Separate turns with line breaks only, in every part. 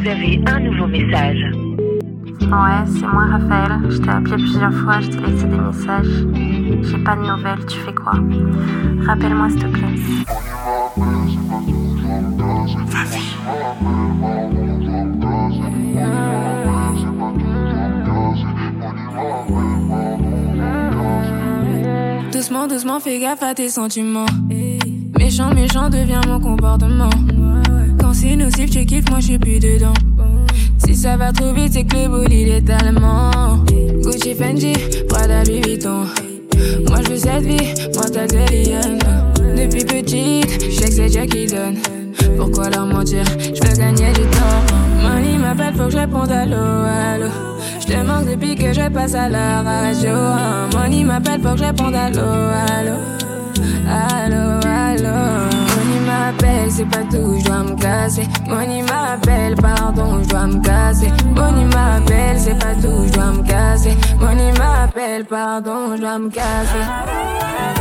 Vous avez un nouveau message.
Ouais, c'est moi Raphaël. Je t'ai appelé plusieurs fois, je t'ai laissé des messages. J'ai pas de nouvelles, tu fais quoi? Rappelle-moi s'il te plaît.
Doucement, doucement, fais gaffe à tes sentiments. Méchant, méchant devient mon comportement. C'est nocif, tu kiffes, moi je suis plus dedans. Si ça va trop vite, c'est que le bolide est allemand. Gucci, Fendi, Prada, Louis Vuitton. Moi je veux cette vie, moi ta Liliane. Depuis petite, je sais que c'est Dieu qui donne. Pourquoi leur mentir? Je veux gagner du temps. Money m'appelle, faut que je réponde l'eau, allô. Je te manque depuis que je passe à la radio. Money m'appelle, faut que je réponde l'eau, allô. Allô, allô. M'appelle, c'est pas tout, je dois me casser. Money m'appelle, pardon, je dois me casser. Money m'appelle, c'est pas tout, je dois me casser. Money m'appelle, pardon, je dois me casser.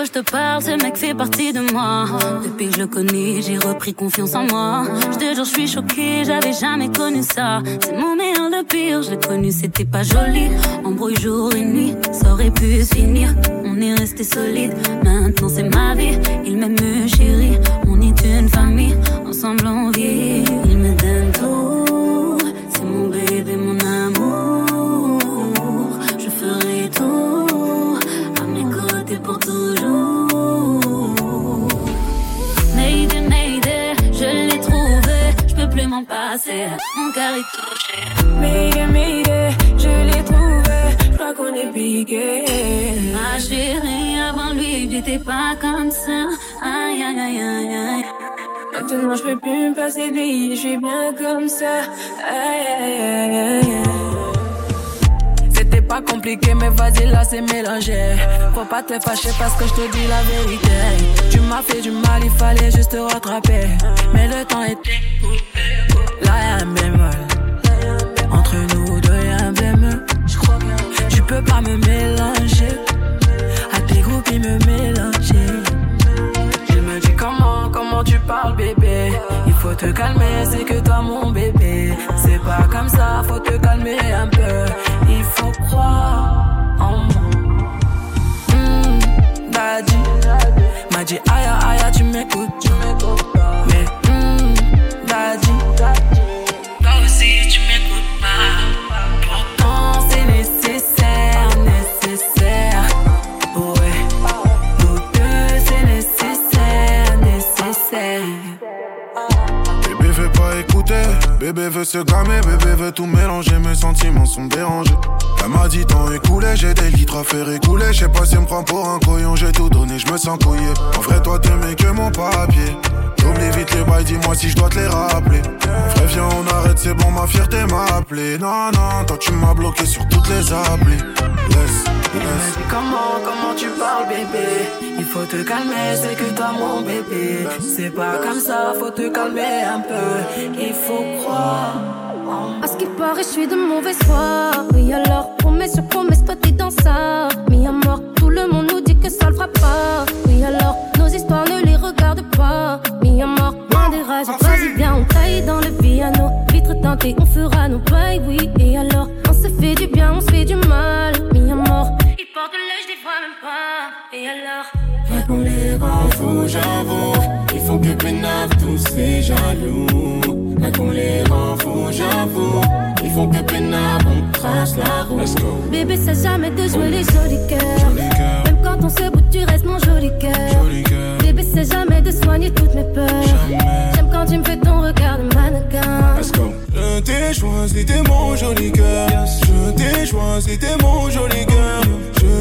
Que je te parle, ce mec fait partie de moi. Depuis que je le connais, j'ai repris confiance en moi. Je te jure, je suis choquée, j'avais jamais connu ça. C'est mon meilleur, le pire, je l'ai connu, c'était pas joli. Embrouille jour et nuit, ça aurait pu finir. On est resté solide, maintenant c'est ma vie. Il m'aime, chérie, on est une famille, ensemble on vit. Il me donne tout, passer. Mon cœur est touché.
Mayday, Mayday, je l'ai trouvé, je crois qu'on est piqué.
Ma chérie, avant lui, j'étais pas comme ça. Aïe, aïe, aïe, aïe, aïe.
Maintenant je peux plus me passer de lui, je suis bien comme ça. Aïe, aïe, aïe, aïe, aïe.
C'était pas compliqué, mais vas-y, là c'est mélangé. Faut pas te fâcher parce que je te dis la vérité. Tu m'as fait du mal, il fallait juste te rattraper. Mais le temps était coupé. Entre nous deux y'a un bémol. Tu peux pas me mélanger. À tes groupes, ils me mélanger. Il me dit comment, comment tu parles, bébé? Il faut te calmer, c'est que toi, mon bébé. C'est pas comme ça, faut te calmer un peu. Il faut croire en moi. Hmm, daddy m'a dit aïe aïe tu m'écoutes. Mais hmm,
bébé veut se grammer, bébé veut tout mélanger, mes sentiments sont dérangés. Elle m'a dit temps écoulé, j'ai des litres à faire écouler. Je sais pas si elle me prend pour un couillon, j'ai tout donné, je me sens couillé. En vrai, toi t'aimais que mon papier. J'oublie vite les bails, dis-moi si je dois te les rappeler. Vrai, viens, on arrête, c'est bon, ma fierté m'a appelé. Non, non, toi tu m'as bloqué sur toutes les applis.
Comment, comment tu parles bébé? Il faut te calmer, c'est que toi mon bébé C'est pas comme ça, faut te calmer un peu Il faut croire
À ce qui paraît, je suis de mauvaise foi. Oui, alors, promesse sur promesse, toi t'es dans ça. Mis à mort, tout le monde nous dit que ça le fera pas. Oui, alors, nos histoires ne les regarde pas. Mis à mort, loin des rages, vas-y, viens, on taille dans le piano. Vitre teintée, on fera nos bails, oui. Et alors, on se fait du bien, on se fait du mal. Mis à mort,
Il porte l'œil, je les vois même pas. Et alors?
Fait qu'on les rend fous, j'avoue. Ils font que pénave tous ces jaloux. Fait qu'on les rend fous, j'avoue. Ils font que pénave, on trace la route. Let's go.
bébé, c'est jamais de jouer les jolis cœurs. Même quand on se bout, tu restes mon joli cœur. Bébé, c'est jamais de soigner toutes mes peurs. J'aime quand tu me fais ton regard de mannequin.
Let's go. Je t'ai choisi, t'es mon joli cœur. Je t'ai choisi, t'es mon joli cœur.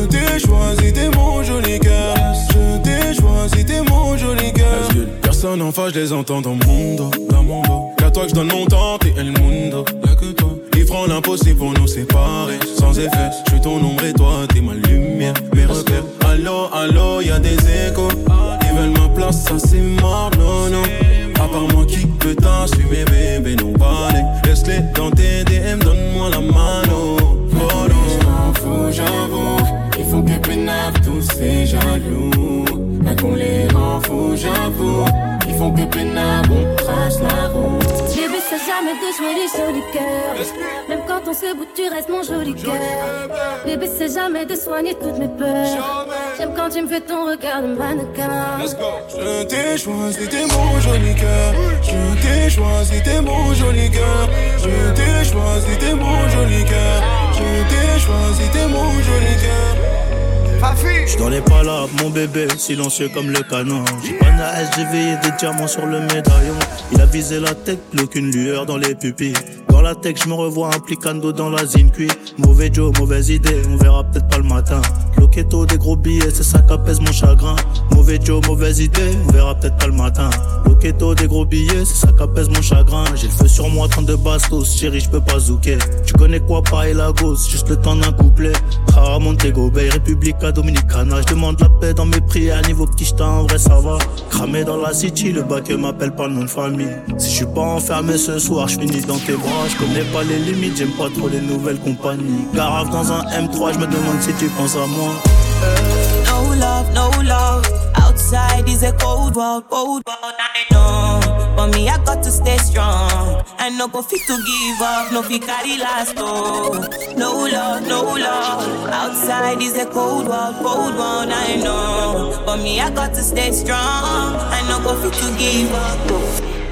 T'ai choisi, t'es mon joli cœur. Je t'ai choisi, t'es mon joli cœur. Personne en face, je les entends dans mon dos? Dans mon dos. Y'a toi que je donne mon temps, t'es El Mundo. Y'a que toi. L'impossible pour nous séparer. Sans effet, je suis ton ombre et toi, t'es ma lumière, mes repères. Allô, allô, y a des échos. Ils veulent ma place, ça c'est mort, non, non. À part moi qui peut t'assumer, bébé, non, balai. Laisse-les dans tes DM, donne-moi la mano. Oh non, j'avoue. Que pénave tous ces jaloux. Mais qu'on les rend fous, j'avoue. Ils font que pénave, on trace la route.
Bébé, c'est jamais de jouer les jolis cœurs. Même quand on se bout, tu restes mon joli cœur. Bébé, c'est jamais de soigner toutes mes peurs. J'aime quand tu me fais ton regard de mannequin.
Je t'ai choisi, t'es mon joli cœur. Je t'ai choisi, t'es mon joli cœur. Je t'ai choisi, t'es mon joli cœur. Je t'ai choisi, t'es mon joli
dans les palabres, mon bébé, silencieux comme le canon. J'ai pas de j'ai veillé des diamants sur le médaillon. Il a visé la tête, plus aucune lueur dans les pupilles. Dans la tech, je me revois implicando dans la zine cuit. Mauvais Joe, mauvaise idée, on verra peut-être pas le matin. Loquetto, des gros billets, c'est ça qu'apaise mon chagrin. Mauvais Joe, mauvaise idée, on verra peut-être pas le matin. Loquetto, des gros billets, c'est ça qu'apaise mon chagrin. J'ai le feu sur moi, 32 bastos, chérie, je peux pas zouker. Tu connais quoi, pas et la gosse, juste le temps d'un couplet. Rara Montego Bay, Republica Dominicana. Je demande la paix dans mes prières, niveau petit en vrai ça va. Cramé dans la city, le bac m'appelle pas le nom de famille. Si je suis pas enfermé ce soir, je finis dans tes bras. Je connais pas les limites, j'aime pas trop les nouvelles compagnies. Garave dans un M3, je me demande si tu penses à moi.
Uh, no love, no love. Outside is a cold world, cold world, I know. But me, I got to stay strong. I no go fit to give up, no fit carry last, oh. No love, no love. Outside is a cold world, cold world, I know. But me, I got to stay strong. I no go fit to give up.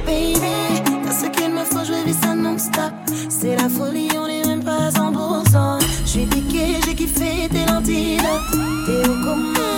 Baby, t'as ce qu'il me faut, je vivre ça non-stop. C'est la folie, on est même pas à 100%. Je suis piqué, j'ai kiffé, t'es l'antidote. T'es aux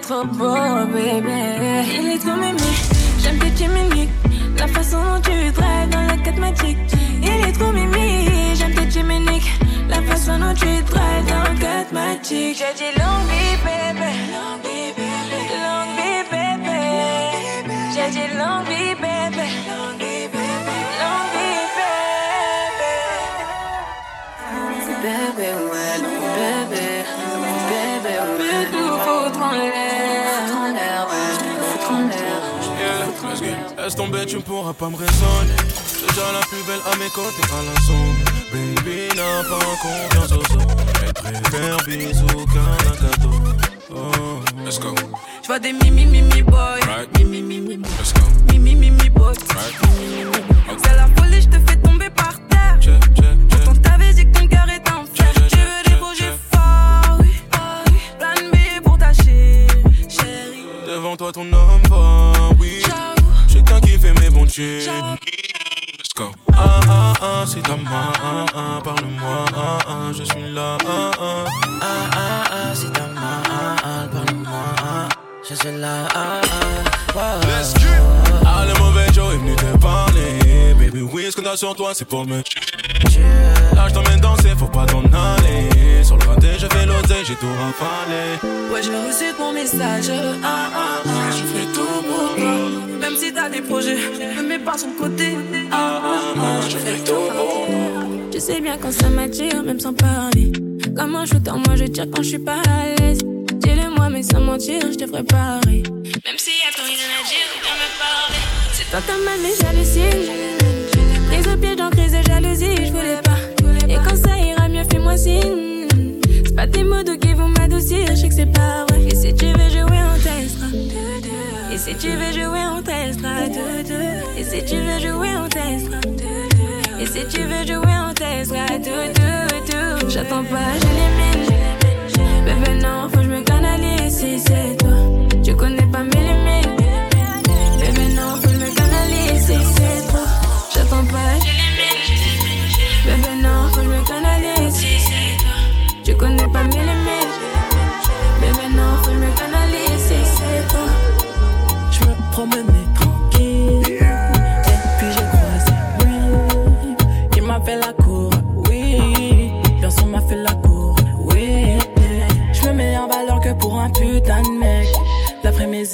trop
beau, baby. Il est trop mimi, j'aime m'imites. La façon dont tu drives dans la 4 magique. Il est trop mimi, j'aime m'uniques. La façon dont tu drives dans le 4 magique. J'ai dit long vie, baby. Long vie, baby. Long vie, baby. J'ai dit long vie, baby. Long vie, baby. Long vie, baby.
Bébé, bébé, bébé,
Laisse tomber, tu ne pourras pas me raisonner. J'ai déjà la plus belle à mes côtés à la zone. Baby n'a pas confiance aux autres. Elle préfère bisous qu'un cadeau. Oh. Let's go.
Je vois des mimi mimi boy.
Right.
Mimi mimi boy.
Let's go.
Mimi mimi boy.
Right.
C'est la folie, je te fais tomber par terre.
Check, check.
Pourtant t'avais dit que ton cœur est en fer.
Check,
veux des projets forts, oui. Plan B pour ta chérie, chérie.
Devant toi, ton homme va, Let's go. Ah ah ah, c'est ta main, ah ah, parle-moi, ah ah, je suis là, ah ah.
Ah ah ah, c'est ta main, ah ah, parle-moi, ah, je suis là, ah ah, wow.
Let's get Ah, le mauvais Joe est venu te parler. Baby, oui, ce qu'on a sur toi, c'est pour me tuer. Là, je t'emmène danser, faut pas t'en aller. Sur le raté, je fais l'oseille, j'ai tout rafalé.
Ouais, j'ai reçu ton message. Ah ah ah, je fais tout pour toi. Même si t'as des projets, ne mets pas son côté. Ah ah ah, je fais tout.
Tu
sais bien quand ça m'attire, même sans parler. Comme un shooter, moi je tire quand je suis pas à l'aise. Dis-le-moi, mais sans mentir, je te ferai. Même s'il y a plus rien à dire, viens me parler. C'est toi ta mal, mais j'hallucine. Prise au piège dans crise de jalousie, je voulais pas. Et quand ça ira mieux, fais-moi signe. C'est pas tes mots qui vont m'adoucir, je sais que c'est pas vrai. Et si tu veux jouer, on testera. Et si tu veux jouer, on testera. Et si tu veux jouer, on testera. Et si tu veux jouer, on testera. J'attends pas, je l'élimine. Bébé, non, faut que je me canalise si c'est toi. Tu connais pas mes limites. Bébé, non, faut que je me canalise si c'est toi. J'attends pas, je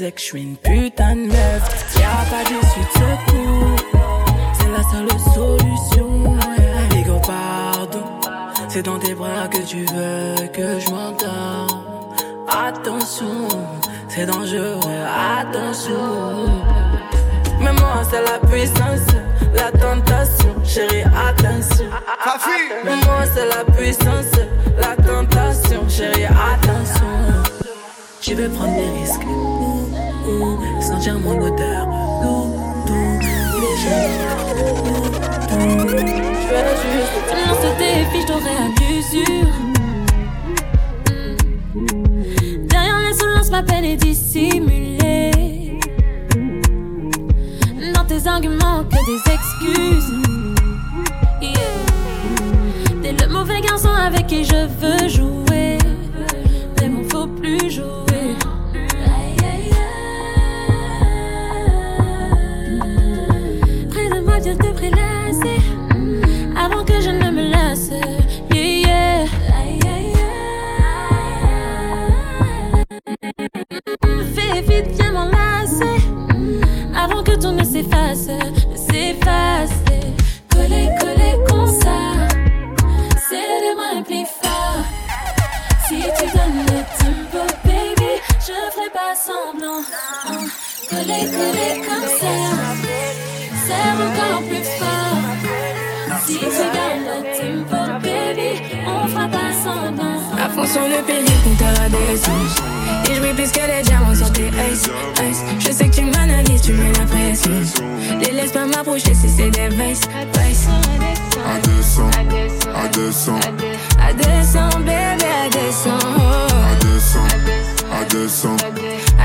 Mes
ex, je suis une putain de meuf. Y'a pas d'issue de secours. C'est la seule solution. Pardon. C'est dans tes bras que tu veux que je m'entende. Attention, c'est dangereux, attention. Mais moi, c'est la puissance, la tentation. Chérie, attention. Mais moi, c'est la puissance, la tentation. Chérie, attention. Je vais prendre des risques. Sentir mon odeur. Il est jeune. Ouh, ouh, je vais juste.
Non, ce défi, je t'aurais à l'usure. Derrière l'insolence, ma peine est dissimulée. Dans tes arguments, que des excuses. Yeah. T'es le mauvais garçon avec qui je veux jouer. S'efface, ne s'efface. Coller, coller comme ça. C'est le fort. Si tu donnes le tempo, baby, je ferai pas semblant. Coller, coller comme ça. C'est encore plus fort. Si tu donnes le tempo, baby, on fera pas semblant. Fond sur le pilier, compteur à descente. Et je brille plus que les diamants sur tes ice, ice. Je sais que tu m'analyses, tu mets la pression. Les laisse pas m'approcher si c'est des vices, vices.
À 200, à 200,
À 200, bébé, à 200.
à 200, à 200.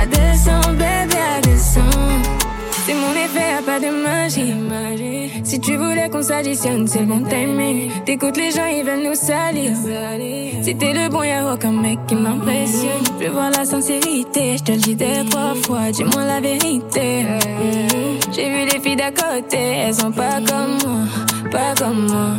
À 200, bébé, à 200. C'est mon effet, y'a pas de magie. Si tu voulais qu'on s'additionne, c'est bon timing. T'écoutes les gens, ils veulent nous salir. Si t'es le bon, y'a aucun mec qui m'impressionne. Je veux voir la sincérité, je te le dis des trois fois, dis-moi la vérité. Mm. J'ai vu les filles d'à côté, elles sont pas comme moi, pas comme moi.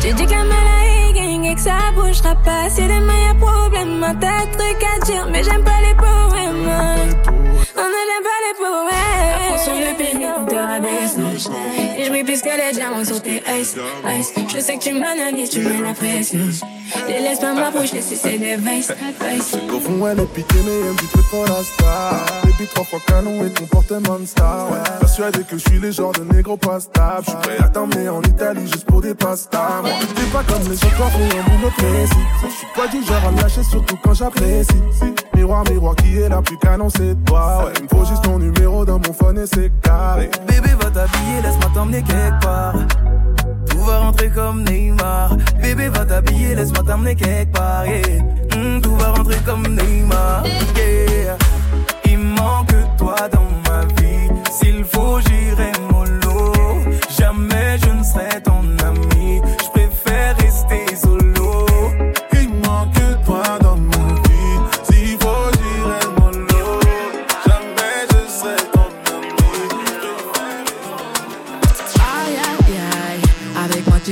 Tu dis que la et que ça bougera pas. Si demain y'a problème, t'as truc à dire, mais j'aime pas les poèmes. On ne l'aime pas les poèmes. Pénis de la baisse. Et je plus que les diamants sur tes ice, ice. Je sais que tu m'analyses, tu mets la pression. Les laisse pas m'approcher si c'est des vices, vices.
Au fond, elle est piquée, mais elle me dit trop la star. Baby, trois fois canon et comportement de star. Ouais. Persuadé que je suis le genre de négro pas stable. Je suis prêt à t'emmener en Italie juste pour des pastas. Moi, t'es pas comme les autres, mais en mon autre récit. Je suis pas du genre à me lâcher, surtout quand j'apprécie. Miroir, miroir, qui est la plus canon, c'est toi. Ouais, il me faut juste ton numéro dans mon phone et c'est
Bébé va t'habiller, laisse-moi t'emmener quelque part. Tout va rentrer comme Neymar. Bébé va t'habiller, laisse-moi t'emmener quelque part. yeah. Mm, tout va rentrer comme Neymar.
Il manque toi dans ma vie. S'il faut, j'irai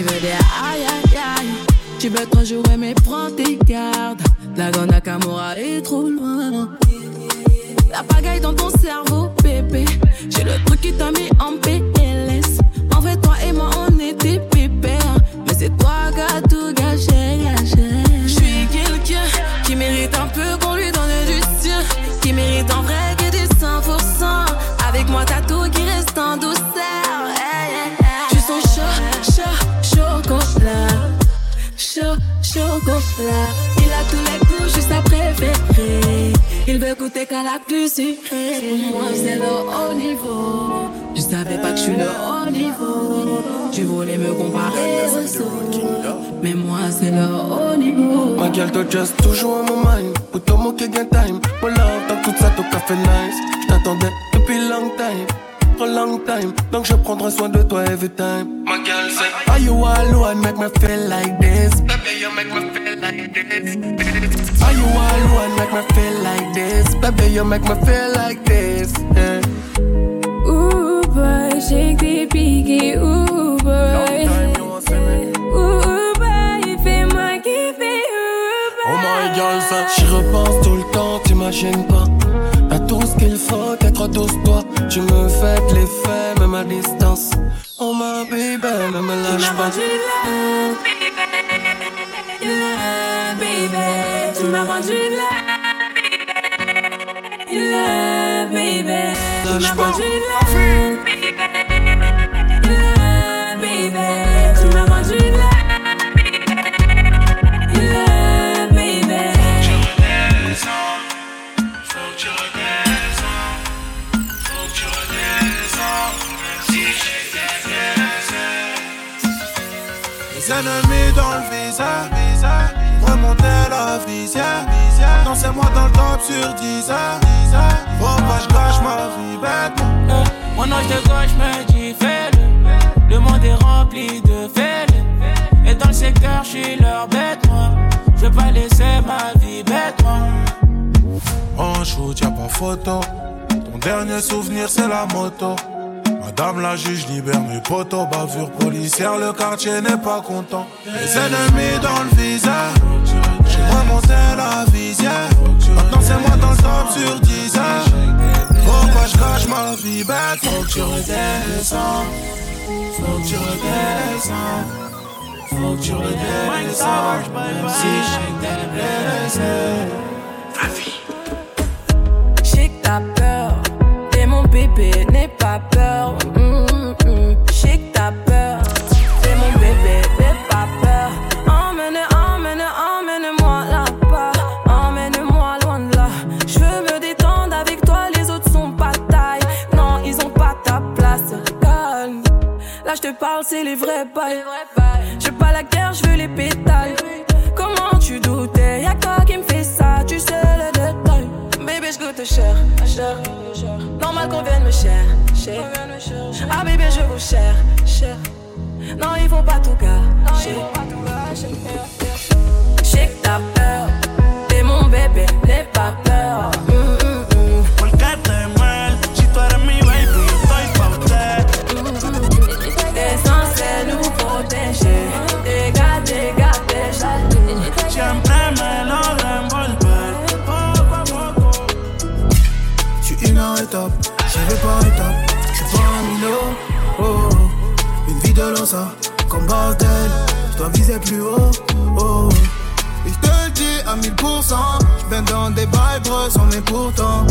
aïe aïe aïe. Tu veux trop jouer mais prends tes gardes. La grande Nakamura est trop loin. La pagaille dans ton cerveau, bébé. J'ai le truc qui t'a mis en PLS. En vrai, toi et moi, on était pépères. Mais Il a tous les goûts, juste à préférer. Il veut goûter qu'à la plus sucrée. Moi, c'est le haut niveau. Je savais pas que je suis le haut niveau. Tu voulais me comparer aux autres. Mais moi, c'est le haut niveau.
Ma gueule doit just toujours à mon mind. Pour ton moquer gain time. Pour love, dans tout ça, ton café nice. J't'attendais depuis long time for long time. Donc je prendrai soin de toi every time. My girl say, Are you alone? Make me feel like this. Baby, you make me feel like this. Are you alone? Make me feel like this. Baby, you make me feel like this. Yeah.
Ooh boy, shake the piqué. Ooh boy. Ooh boy, fais-moi kiffer. Ooh boy.
Oh my girl, ça, j'y repense tout le temps, t'imagines pas. T'as tout ce qu'il faut, être douce toi. Tu me fais l'effet, même à distance. Oh my baby, ne me lâche pas.
Tu baby. Tu m'as rendu là, baby. Là, baby. Tu m'as rendu baby. Là,
ennemis dans le visage, remonter la visière. Dansez-moi dans le top sur 10 heures. Faut pas je gâche ma vie bête.
Mon ange de gauche me dit fais-le. Le monde est rempli de fêles. Et dans le secteur, je suis leur bête, moi. Je veux pas laisser ma vie bête, moi.
En shoot, y'a pas photo. Ton dernier souvenir, c'est la moto. Madame la juge libère mes potos. Bavure policière, le quartier n'est pas content. Les ennemis dans le visage. J'ai remonté la visière. Maintenant, c'est moi dans le top sur 10 heures. Pourquoi je cache ma vie? Bête? Faut que tu redescends. Faut que tu redescends. Faut que tu redescends. Si je sais que
Siempre me lo envolver. Poco a poco.
Je suis inarrêtable, j'y vais par étapes. Je suis pas un minot, oh. Une vie de l'osa, comme bordel. Je dois viser plus haut, oh. Je te le dis à 1000%. Je baigne dans des vibes sans mais pourtant.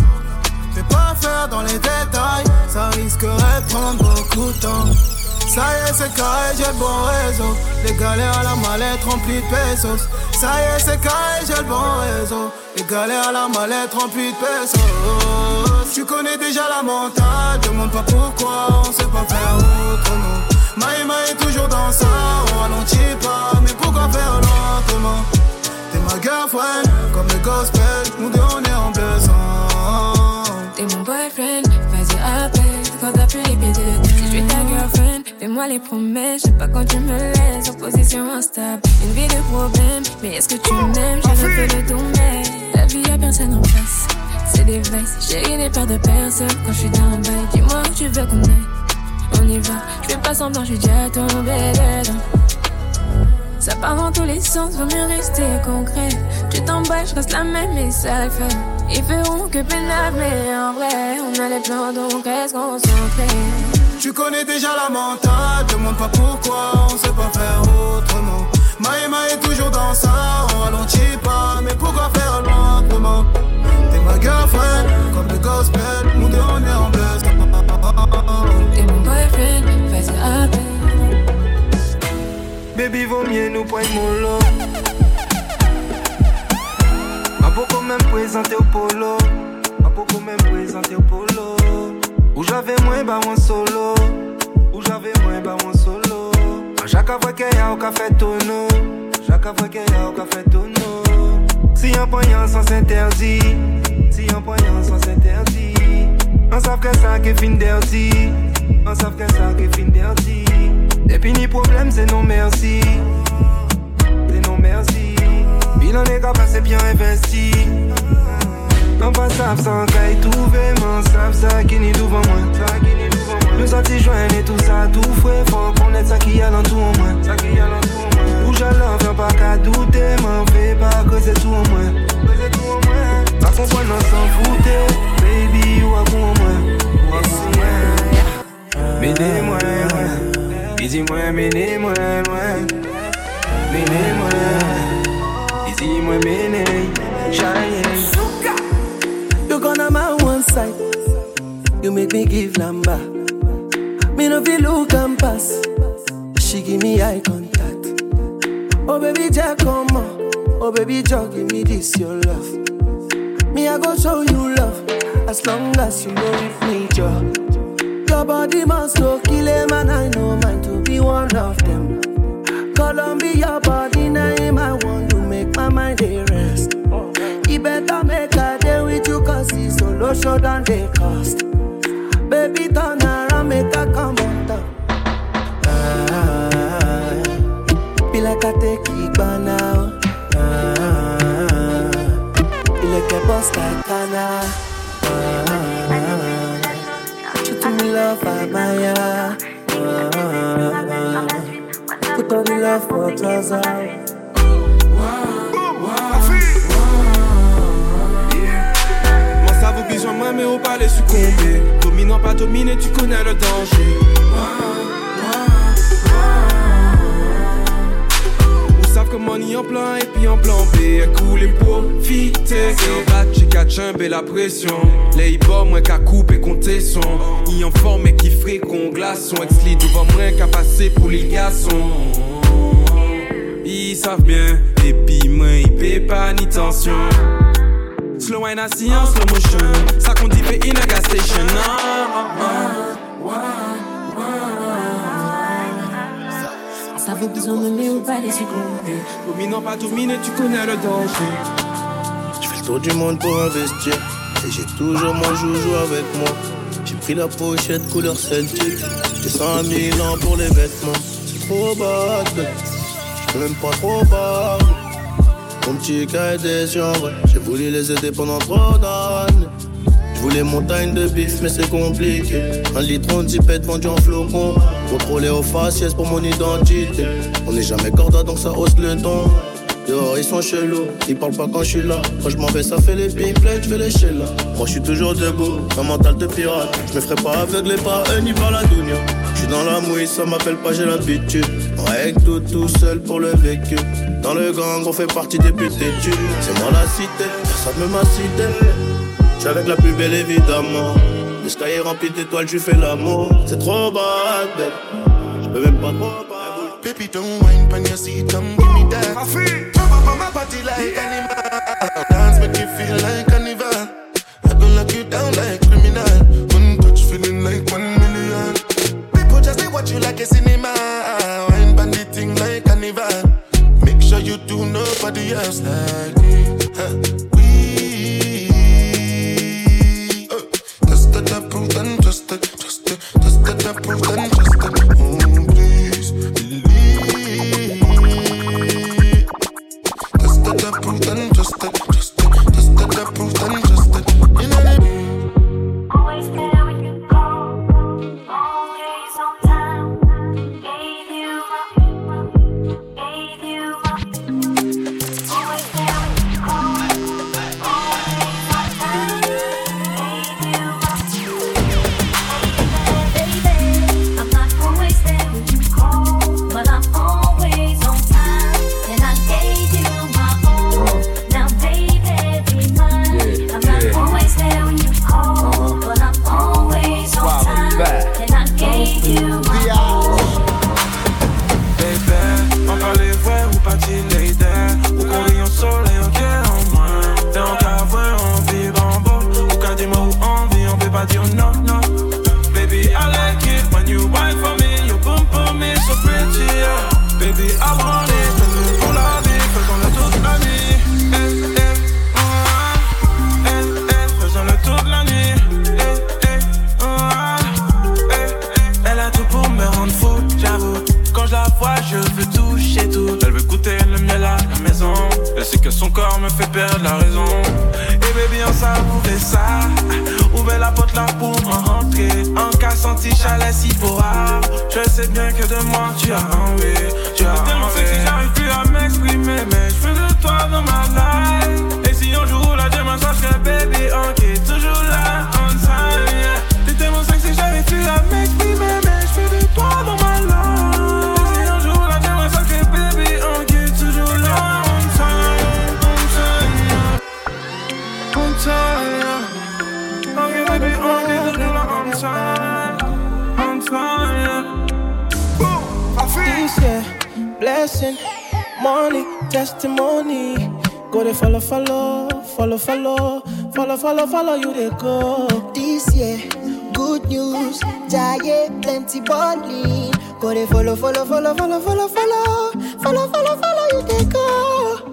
Je vais pas faire dans les détails, ça risquerait de prendre beaucoup de temps. Ça y est, c'est carré, j'ai le bon réseau. Les galères à la mallette remplie de pesos. Ça y est, c'est carré, j'ai le bon réseau. Les galères à la mallette remplie de pesos. Tu connais déjà la mentale, demande pas pourquoi, on sait pas faire autrement. Maïma est toujours dans ça, on ralentit pas, mais pourquoi faire lentement? T'es ma girlfriend, comme le gospel, nous deux on est en bleu sang.
T'es mon boyfriend, vas-y appelle quand t'as plus les pieds dedans. Fais-moi les promesses. Je sais pas quand tu me laisses en position instable. Une vie de problème, mais est-ce que tu m'aimes? J'ai refait le domaine. La vie y'a personne en face. C'est des vices, j'ai des peur de personne quand je suis dans le bail. Dis-moi où tu veux qu'on aille. On y va, je fais pas semblant, je suis déjà tombé dedans. Ça part dans tous les sens, vaut mieux rester concret. Tu t'emballes, je reste la même et ça le fait. Ils feront que pénal, mais en vrai, on a les plans donc reste concentré.
Tu connais déjà la mentale, demande pas pourquoi, on sait pas faire autrement. Maïma est toujours dans ça, on ralentit pas, mais pourquoi faire lentement? T'es ma girlfriend, comme le gospel, nous deux on est en bleu.
T'es mon boyfriend, vas-y appelle.
Baby, vaut mieux nous prendre mon lot.
beaucoup même présenté au polo. Pas beaucoup même présenté au polo. Où j'avais moins bah en solo. Où j'avais moins bah en solo. Chaque fois qu'il y a au café tonneau. Chaque fois qu'il y a au café tonneau. Si un poignant sans s'interdit. Si un poignant sans s'interdit. On savent que ça qui fin dirty. On savent que ça qui fin dirty. Et puis ni problème, c'est non merci. C'est non merci. Bilan est capable, c'est bien investi. Nan pa sap san ka yi touve man Sap sa ki ni douvan mwen. Nou sati jwen e tou sa tou fwe Fok konet sa ki yalan tou an mwen. Ou jalan vyan pa ka doute Man ve pa kweze tou an mwen. Pa konpon nan san foute Baby ou akou an mwen. Mene mwen Izi mwen mene mwen Mene mwen Izi mwen mene. Chayen
You gonna my one side. You make me give number. Me no feel look and pass. She give me eye contact. Oh baby, Jack, come on. Oh baby, Jack, give me this your love. Me I go show you love as long as you know with me, Joe. Your body must go kill him, and I know mine to be one of them. Columbia your body name I want to make my mind a rest. You better make a with you cause it's solo show than they cost. Baby, turn around, make a come on top. Ah, be like I take it by now. Ah, be like a boss like Anna. Ah, you to me love, admire. Ah, put all the love for trousers.
Moi mais au palais succomber Dominant pas dominé tu connais le danger. Ou savent que money en plan et puis en plan B. Cool et profiter. C'est bat j'ai qu'à chumber la pression. Les hip moins qu'à couper compter son. Y en forme et qui qu'on glaçon. Ex-lit devant moins qu'à passer pour les garçons. Ils savent bien Et puis moi ils paient pas ni tension Slow wine à science, slow motion Ça qu'on dit fait in a gas station
Ça vaut besoin de mais ou pas les succomber.
Dominant pas dominé, tu connais le danger
Je fais le tour du monde pour investir. Et j'ai toujours mon joujou avec moi. J'ai pris la pochette couleur Celtic. J'ai 100 000 ans pour les vêtements. C'est trop bad. Je peux même pas trop bas. Mon petit cas est déçu en vrai. J'ai voulu les aider pendant trop d'années. Je voulais montagne de bif, mais c'est compliqué. Un litre de pète vendu en flocon. Contrôlé aux faciès pour mon identité. On n'est jamais corda donc ça hausse le ton. Dehors ils sont chelous, ils parlent pas quand je suis là. Quand je m'en vais, ça fait les pimplets, je fais les là. Moi je suis toujours debout, un mental de pirate. Je me ferai pas aveugler par eux ni par la dounia. Je suis dans la mouille, ça m'appelle pas, j'ai l'habitude. On règle tout tout seul pour le vécu. Dans le gang, on fait partie des putes d'études. C'est moi la cité, personne me m'a cité. Je suis avec la plus belle évidemment. Le sky est rempli d'étoiles, je fais l'amour. C'est trop bad. Je peux même pas trop.
Baby, don't whine on your seat, come give me that. I feel jump up on my body like animal. Dance make you feel like carnival. I gon' lock you down like criminal. One touch feeling like one million. People just they watch you like a cinema. Wine bandit thing like carnival. Make sure you do nobody else like pas dire non, non. Baby, I
like it when you wine for me. Your boom boom is so pretty, yeah. Baby, I
want it. Pour la vie, faisons-le toute la nuit. Eh, eh, oh, eh, eh, faisons-le toute la nuit. Eh, eh, eh, Elle a tout pour me rendre fou, j'avoue. Quand je la vois, je veux toucher tout. Elle veut goûter le miel à la maison. Elle sait que son corps me fait perdre la raison. Et baby, on savourait ça. Porte là pour me rentrer. En cas senti chalet si rare. Je sais bien que de moi tu as envie. Tu as tellement sexy, j'arrive plus à m'exprimer. Mais je veux de toi dans ma life. Et si on joue la demain, ça serait baby, toujours là, on time. On time, yeah.
This year, blessing, money, testimony. Go to follow, follow, follow, follow, follow, follow, follow you they go.
This year, good news, giant plenty bonding. Go they follow, follow, follow, follow, follow, follow, follow, follow, follow you they go.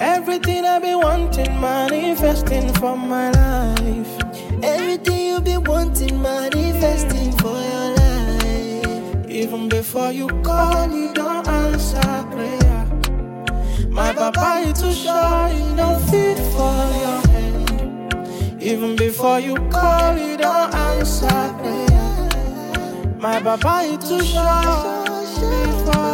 Everything I've been wanting, manifesting for my life.
Everything you've been wanting, manifesting for your life.
Even before you call, you don't answer prayer. My papa is too shy, he don't fit for your hand. Even before you call, you don't answer prayer. My papa is too he fit for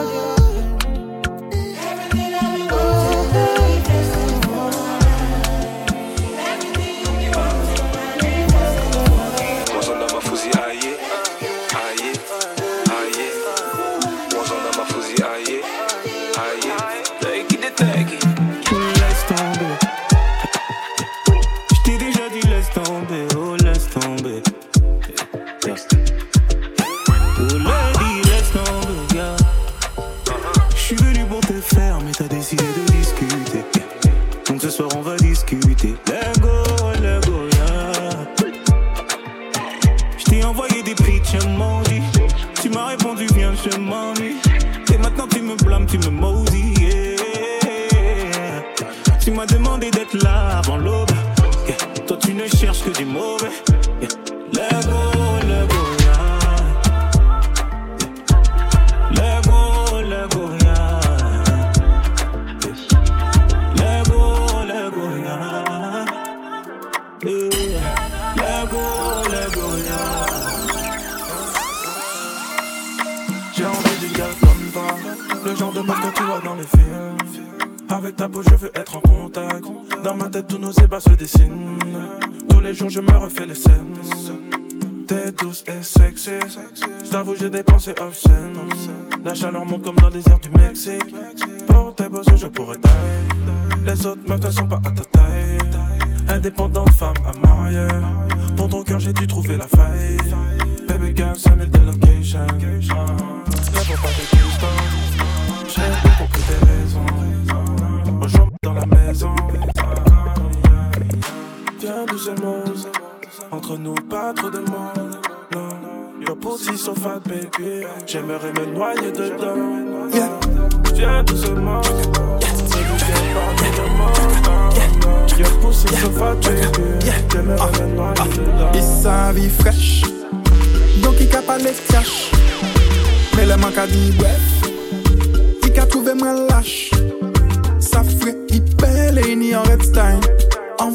Genre de meuf que tu vois dans les films. Avec ta peau je veux être en contact. Dans ma tête tous nos ébats se dessinent. Tous les jours je me refais les scènes. T'es douce et sexy. J't'avoue j'ai des pensées obscènes. La chaleur monte comme dans le désert du Mexique. Pour tes besoins je pourrais tailler. Les autres meufs ne sont pas à ta taille. Indépendante femme à marier. Pour ton cœur j'ai dû trouver la faille. Baby girl 5000 de location. Pour pas J'ai pour que tes raisons Rejoins dans la maison Viens doucement Entre nous pas trop de monde Non Your pussy so fat baby J'aimerais me noyer dedans Viens doucement Your pussy so fat baby J'aimerais me noyer dedans
Il sa vie fraîche Donc il ka parlé cash Mais le manque a dit bref mwen lache Sa fre ni pele, ni an red stein An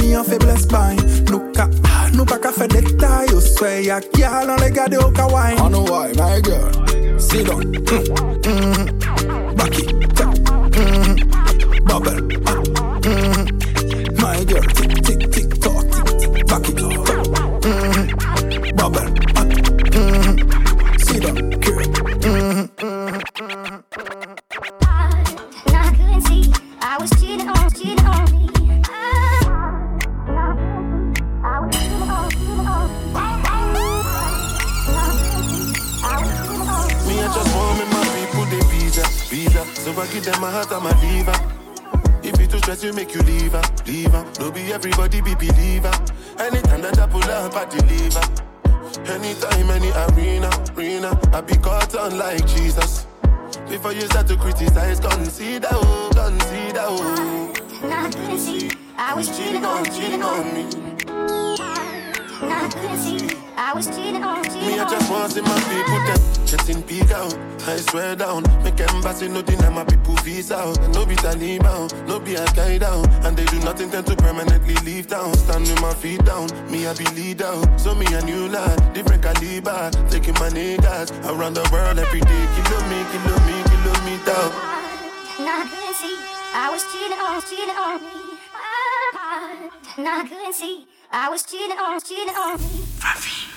ni an febles bay Nou ka, ah, nou pa ka fe detay Yo swe ya gyal an le gade yo ka wine I know why, my girl. Sit down. Mm, mm, mm. Baki, tap. Mmm. Bubble,
ah So I give them my heart and my liver. If you too stress, you make you leave her, leave her. No be everybody be believer. Anytime that I pull up, I deliver. Anytime, any arena, arena. I be caught on like Jesus.
Before you start to criticize, consider, oh, consider, oh.
I couldn't see. I was cheating on, cheating on me. I couldn't see. I was cheating on, cheating
Me, I just want to see my people them getting big out. I swear down, make embassy no deny my people visa out. No be Taliban, no be Al Qaeda, and they do not intend to permanently leave town. Stand with my feet down, me I be leader. So me a new lad, different caliber, taking my niggas around the world every day. Kilo me, kilo me, kilometer.
Nah, I couldn't see. I was cheating on, cheating on me. Nah, I couldn't see. I was cheating on, cheating on me.